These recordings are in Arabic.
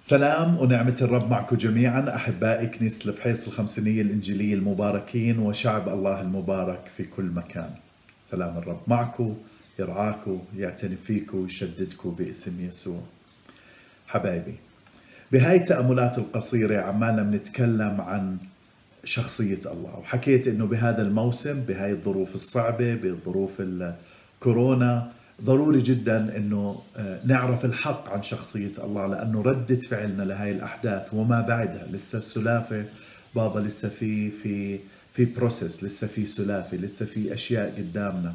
سلام ونعمة الرب معكم جميعا أحبائي كنيسة الفحيص الخمسينية الإنجيلية المباركين وشعب الله المبارك في كل مكان. سلام الرب معكم يرعاكم يعتني فيكم ويشددكم باسم يسوع. حبايبي بهاي التأملات القصيرة عمالنا بنتكلم عن شخصية الله وحكيت إنه بهذا الموسم بهاي الظروف الصعبة بظروف الكورونا ضروري جدا إنه آه، نعرف الحق عن شخصية الله لأنه ردة فعلنا لهي الأحداث وما بعدها. لسه السلافة بابا لسه في في في بروسيس لسه في سلافة لسه في أشياء قدامنا.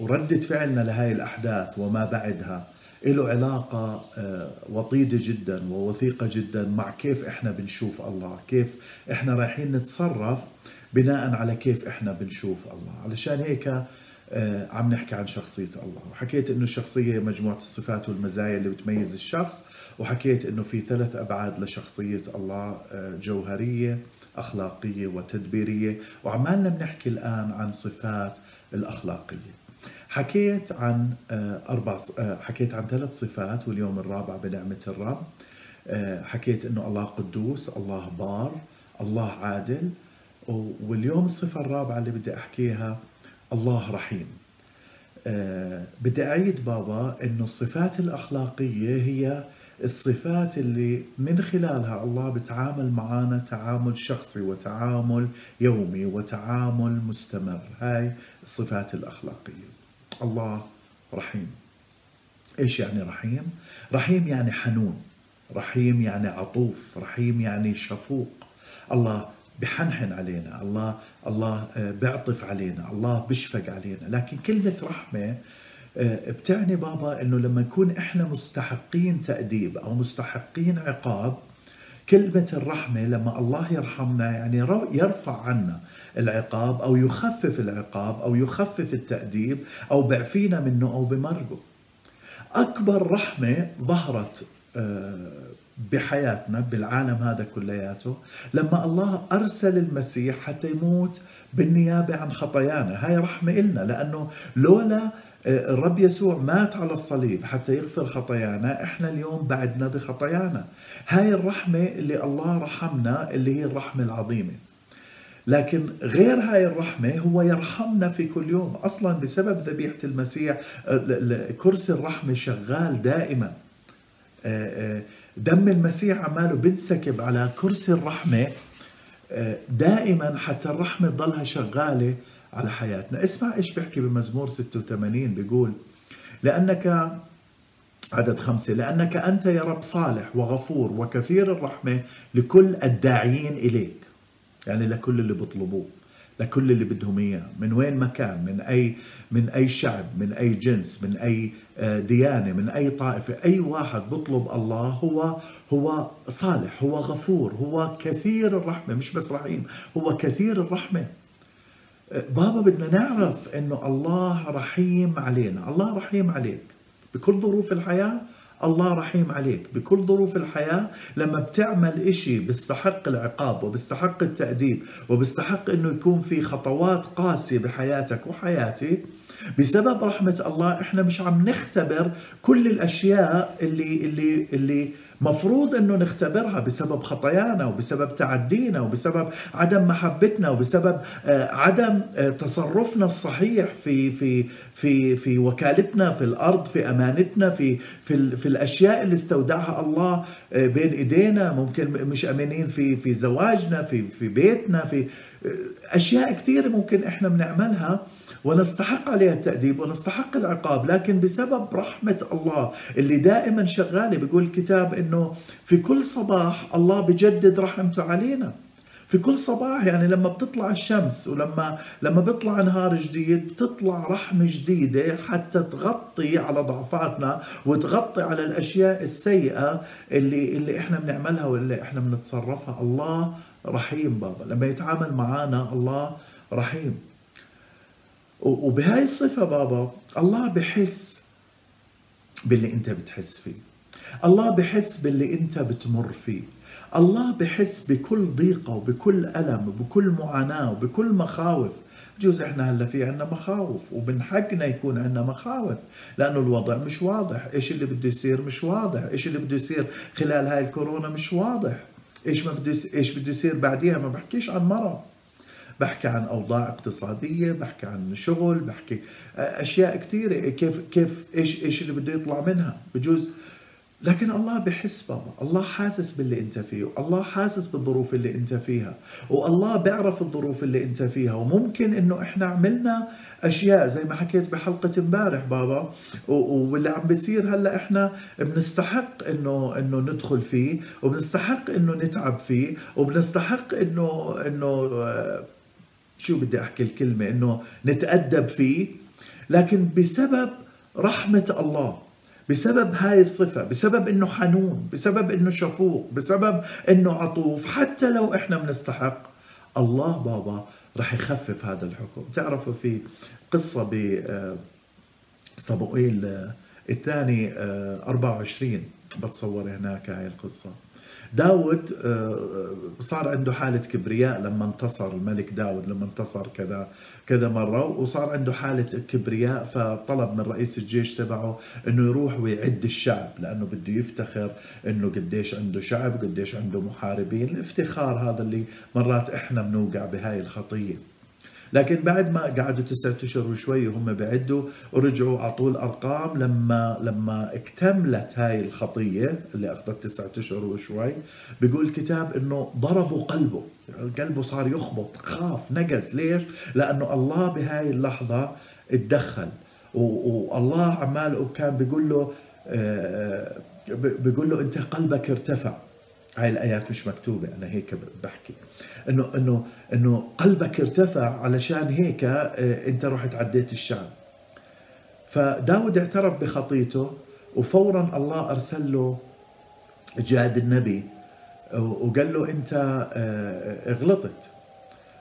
وردة فعلنا لهي الأحداث وما بعدها له علاقة آه، وطيدة جدا ووثيقة جدا مع كيف إحنا بنشوف الله كيف إحنا رايحين نتصرف بناء على كيف إحنا بنشوف الله. علشان هيك عم نحكي عن شخصية الله. وحكيت إنه الشخصية مجموعة الصفات والمزايا اللي بتميز الشخص وحكيت إنه في ثلاث أبعاد لشخصية الله آه، جوهرية أخلاقية وتدبيرية. وعمالنا بنحكي الآن عن صفات الأخلاقية. حكيت عن آه، أربع حكيت عن ثلاث صفات واليوم الرابع بنعمة الرب. حكيت إنه الله قدوس الله بار الله عادل. واليوم الصفة الرابعة اللي بدي أحكيها الله رحيم. أه بدي أعيد بابا أنه الصفات الأخلاقية هي الصفات اللي من خلالها الله بتعامل معنا تعامل شخصي وتعامل يومي وتعامل مستمر. هاي الصفات الأخلاقية. الله رحيم. إيش يعني رحيم؟ رحيم يعني حنون رحيم يعني عطوف رحيم يعني شفوق. الله بحنحن علينا. الله الله آه، بيعطف علينا. الله بيشفق علينا. لكن كلمة رحمة آه، بتعني بابا إنه لما نكون إحنا مستحقين تأديب أو مستحقين عقاب كلمة الرحمة لما الله يرحمنا يعني يرفع عنا العقاب أو يخفف العقاب أو يخفف التأديب أو بيعفينا منه أو بمرقه. أكبر رحمة ظهرت آه، بحياتنا بالعالم هذا كلياته لما الله أرسل المسيح حتى يموت بالنيابة عن خطايانا. هاي رحمة إلنا لأنه لولا آه، الرب يسوع مات على الصليب حتى يغفر خطايانا إحنا اليوم بعدنا بخطايانا. هاي الرحمة اللي الله رحمنا اللي هي الرحمة العظيمة. لكن غير هاي الرحمة هو يرحمنا في كل يوم. أصلا بسبب ذبيحة المسيح آه، كرسي الرحمة شغال دائما. آه، دم المسيح عماله بنسكب على كرسي الرحمة آه، دائما حتى الرحمة تضلها شغالة على حياتنا. اسمع إيش بيحكي بمزمور 86 بيقول لأنك عدد خمسة لأنك أنت يا رب صالح وغفور وكثير الرحمة لكل الداعين إليك. يعني لكل اللي بيطلبوه. لكل اللي بدهم إياه. من وين ما كان من أي من أي شعب من أي جنس من أي آه، ديانة من أي طائفة أي واحد بطلب الله هو هو صالح هو غفور هو كثير الرحمة مش بس رحيم هو كثير الرحمة. آه، بابا بدنا نعرف إنه الله رحيم علينا الله رحيم عليك. بكل ظروف الحياة الله رحيم عليك. بكل ظروف الحياة لما بتعمل إشي بيستحق العقاب وبيستحق التأديب وبيستحق أنه يكون في خطوات قاسية بحياتك وحياتي بسبب رحمة الله إحنا مش عم نختبر كل الأشياء اللي اللي اللي مفروض إنه نختبرها بسبب خطايانا وبسبب تعدينا وبسبب عدم محبتنا وبسبب آه، عدم آه، تصرفنا الصحيح في في في في وكالتنا في الأرض في أمانتنا في في في الأشياء اللي استودعها الله آه، بين إيدينا ممكن مش امينين في في زواجنا في في بيتنا في أشياء كثيرة ممكن إحنا بنعملها. ونستحق عليها التأديب ونستحق العقاب لكن بسبب رحمة الله اللي دائما شغالة بيقول الكتاب إنه في كل صباح الله بجدد رحمته علينا. في كل صباح يعني لما بتطلع الشمس ولما لما بيطلع نهار جديد بتطلع رحمة جديدة حتى تغطي على ضعفاتنا وتغطي على الأشياء السيئة اللي اللي إحنا بنعملها واللي إحنا بنتصرفها. الله رحيم بابا لما يتعامل معنا الله رحيم. وبهاي الصفة بابا الله بحس باللي انت بتحس فيه. الله بحس باللي انت بتمر فيه. الله بحس بكل ضيقة وبكل ألم وبكل معاناة وبكل مخاوف. بجوز إحنا هلا في عنا مخاوف ومن حقنا يكون عنا مخاوف لأنه الوضع مش واضح. إيش اللي بده يصير مش واضح. إيش اللي بده يصير خلال هاي الكورونا مش واضح. إيش ما بده إيش بده يصير بعديها ما بحكيش عن مرض. بحكي عن أوضاع اقتصادية بحكي عن شغل بحكي أشياء كثيره كيف كيف إيش إيش اللي بده يطلع منها؟ بجوز لكن الله بحس بابا الله حاسس باللي أنت فيه الله حاسس بالظروف اللي أنت فيها والله بيعرف الظروف اللي أنت فيها. وممكن إنه إحنا عملنا أشياء زي ما حكيت بحلقة امبارح بابا واللي عم بيصير هلأ إحنا بنستحق إنه إنه ندخل فيه وبنستحق إنه نتعب فيه وبنستحق إنه إنه شو بدي أحكي الكلمة؟ إنه نتأدب فيه. لكن بسبب رحمة الله بسبب هاي الصفة بسبب إنه حنون بسبب إنه شفوق بسبب إنه عطوف حتى لو إحنا بنستحق الله بابا رح يخفف هذا الحكم. تعرفوا في قصة ب صموئيل الثاني 24 بتصور هناك هاي القصة. داود صار عنده حالة كبرياء لما انتصر الملك داود لما انتصر كذا كذا مرة وصار عنده حالة كبرياء فطلب من رئيس الجيش تبعه إنه يروح ويعد الشعب لأنه بده يفتخر إنه قديش عنده شعب قديش عنده محاربين. الافتخار هذا اللي مرات إحنا بنوقع بهاي الخطية. لكن بعد ما قعدوا تسعة أشهر وشوي وهم بعدوا ورجعوا اعطوه الارقام لما لما اكتملت هاي الخطية اللي أخذت تسعة أشهر وشوي. بيقول الكتاب إنه ضربوا قلبه. قلبه صار يخبط خاف نقز. ليش؟ لأنه الله بهاي اللحظة اتدخل. والله عمال كان بيقول له بيقول له أنت قلبك ارتفع. هاي الآيات مش مكتوبة أنا هيك بحكي. إنه إنه إنه قلبك ارتفع علشان هيك أنت رحت عديت الشعب فداود اعترف بخطيته وفورا الله أرسل له جاد النبي وقال له أنت غلطت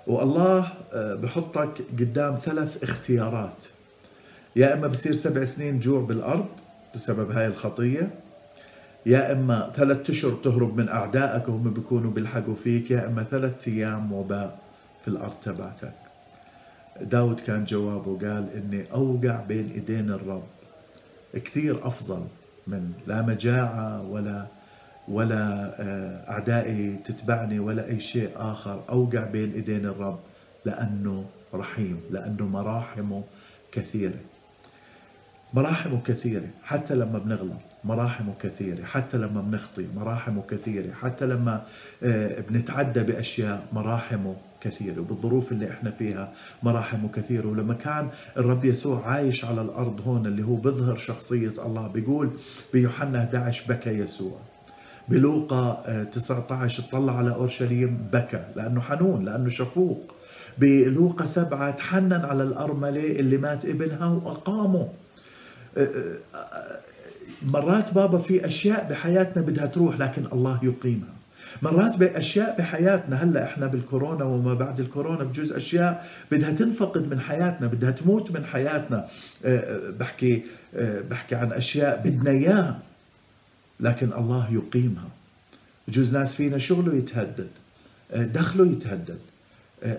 والله بحطك قدام ثلاث اختيارات. يا إما بصير سبع سنين جوع بالأرض بسبب هاي الخطية يا إما ثلاث أشهر تهرب من أعدائك وهم بيكونوا بيلحقوا فيك يا إما ثلاث أيام وباء في الأرض تبعتك. داود كان جوابه قال إني أوقع بين إيدين الرب. كثير أفضل من لا مجاعة ولا ولا أعدائي تتبعني ولا أي شيء آخر. أوقع بين إيدين الرب لأنه رحيم لأنه مراحمه كثيرة. مراحمه كثيرة حتى لما بنغلط. مراحمه كثيرة حتى لما بنخطي مراحمه كثيرة حتى لما بنتعدى بأشياء مراحمه كثيرة وبالظروف اللي إحنا فيها مراحمه كثيرة. ولما كان الرب يسوع عايش على الأرض هون اللي هو بيظهر شخصية الله بيقول بيوحنا 11 بكى يسوع. بلوقا 19 اطلع على أورشليم بكى لأنه حنون لأنه شفوق. بلوقا سبعة تحنن على الأرملة اللي مات ابنها وأقامه. مرات بابا في أشياء بحياتنا بدها تروح لكن الله يقيمها. مرات بأشياء بحياتنا هلأ إحنا بالكورونا وما بعد الكورونا بجوز أشياء بدها تنفقد من حياتنا بدها تموت من حياتنا. بحكي بحكي عن أشياء بدنا إياها لكن الله يقيمها. بجوز ناس فينا شغله يتهدد دخله يتهدد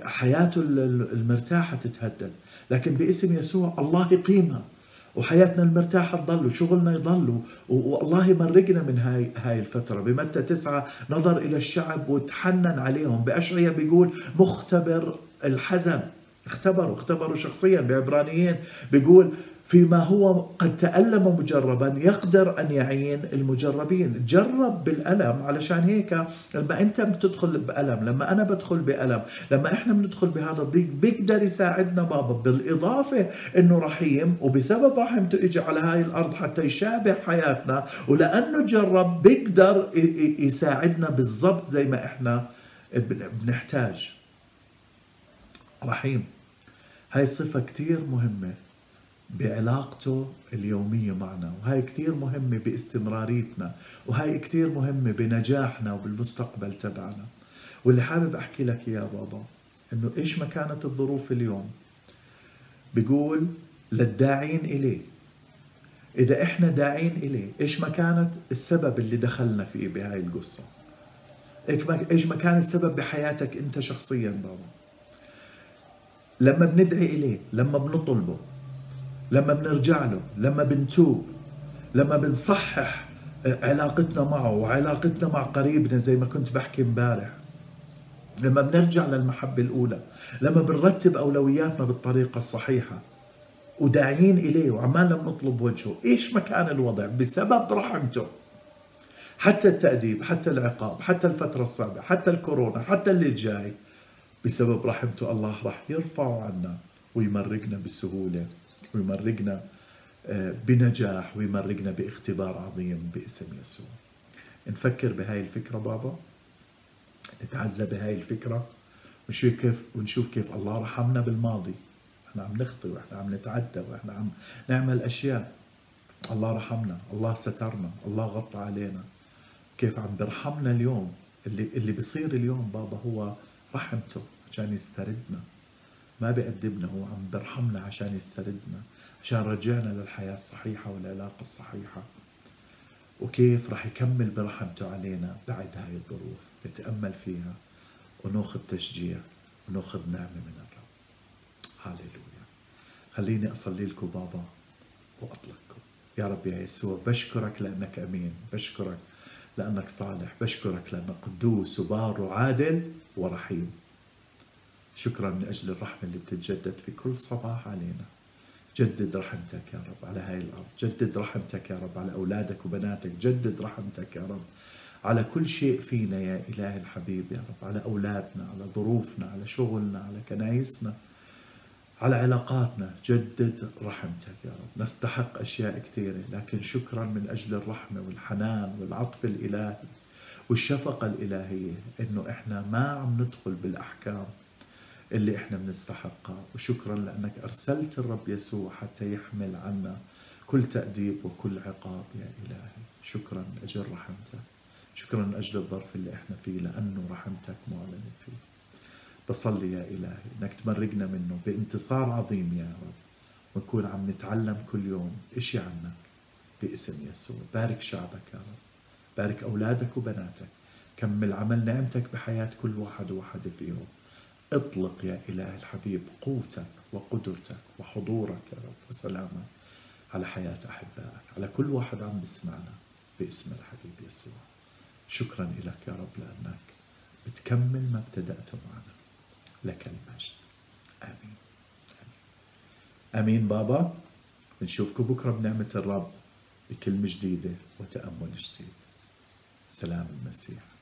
حياته المرتاحة تتهدد. لكن باسم يسوع الله يقيمها. وحياتنا المرتاحة تضل وشغلنا يضل والله مرقنا من هاي هاي الفترة. بمتى تسعة نظر إلى الشعب وتحنن عليهم بأشعية بيقول مختبر الحزن اختبروا اختبروا شخصيا بعبرانيين. بيقول فيما هو قد تألم مجربا يقدر أن يعين المجربين. جرب بالألم علشان هيك لما أنت بتدخل بألم لما أنا بدخل بألم لما إحنا بندخل بهذا الضيق بيقدر يساعدنا بابا بالإضافة أنه رحيم وبسبب رحمته إجي على هاي الأرض حتى يشابه حياتنا ولأنه جرب بيقدر يساعدنا بالضبط زي ما إحنا بنحتاج. رحيم هاي صفة كتير مهمة. بعلاقته اليومية معنا. وهي كثير مهمة باستمراريتنا وهي كثير مهمة بنجاحنا وبالمستقبل تبعنا. واللي حابب أحكي لك يا بابا إنه إيش ما كانت الظروف اليوم؟ بيقول للداعين إليه إذا إحنا داعين إليه إيش ما كانت السبب اللي دخلنا فيه بهاي القصة؟ إيش ما كان السبب بحياتك أنت شخصيا بابا؟ لما بندعي إليه لما بنطلبه لما بنرجع له لما بنتوب لما بنصحح علاقتنا معه وعلاقتنا مع قريبنا زي ما كنت بحكي امبارح. لما بنرجع للمحبة الأولى لما بنرتب أولوياتنا بالطريقة الصحيحة وداعيين إليه وعمالنا بنطلب وجهه إيش مكان الوضع؟ بسبب رحمته. حتى التأديب حتى العقاب حتى الفترة الصعبة حتى الكورونا حتى اللي جاي بسبب رحمته الله راح يرفعه عنا ويمرقنا بسهولة. ويمرقنا آه، بنجاح ويمرقنا باختبار عظيم باسم يسوع. نفكر بهاي الفكرة بابا نتعزى بهاي الفكرة ونشوف كيف ونشوف كيف الله رحمنا بالماضي. إحنا عم نخطي وإحنا عم نتعدى وإحنا عم نعمل أشياء. الله رحمنا الله سترنا الله غطى علينا. كيف عم برحمنا اليوم؟ اللي اللي بصير اليوم بابا هو رحمته عشان يستردنا. ما بيأدبنا هو عم برحمنا عشان يستردنا عشان رجعنا للحياة الصحيحة والعلاقة الصحيحة. وكيف رح يكمل برحمته علينا بعد هاي الظروف؟ نتأمل فيها ونأخذ تشجيع ونأخذ نعمة من الرب. هاليلويا خليني أصلي لكم بابا وأطلقكم. يا رب يا يسوع بشكرك لأنك أمين بشكرك لأنك صالح بشكرك لأنك قدوس وبار وعادل ورحيم. شكرا من أجل الرحمة اللي بتتجدد في كل صباح علينا. جدد رحمتك يا رب على هاي الأرض. جدد رحمتك يا رب على أولادك وبناتك. جدد رحمتك يا رب على كل شيء فينا يا إله الحبيب يا رب. على أولادنا على ظروفنا على شغلنا على كنايسنا على علاقاتنا. جدد رحمتك يا رب. نستحق أشياء كثيرة لكن شكرا من أجل الرحمة والحنان والعطف الإلهي والشفقة الإلهية إنه إحنا ما عم ندخل بالأحكام. اللي إحنا بنستحقها وشكرا لأنك أرسلت الرب يسوع حتى يحمل عنا كل تأديب وكل عقاب يا إلهي. شكرا أجل رحمتك. شكرا أجل الظرف اللي إحنا فيه لأنه رحمتك معلنة فيه. بصلي يا إلهي أنك تمرقنا منه بانتصار عظيم يا رب. ونكون عم نتعلم كل يوم إشي عنك باسم يسوع. بارك شعبك يا رب. بارك أولادك وبناتك. كمل عمل نعمتك بحياة كل واحد وواحدة فيهم. اطلق يا إله الحبيب قوتك وقدرتك وحضورك يا رب وسلامك على حياة أحبائك. على كل واحد عم بسمعنا باسم الحبيب يسوع. شكرا لك يا رب لأنك بتكمل ما ابتدأته معنا. لك المجد. آمين. آمين, آمين بابا. بنشوفكم بكرة بنعمة الرب بكلمة جديدة وتأمل جديد. سلام المسيح.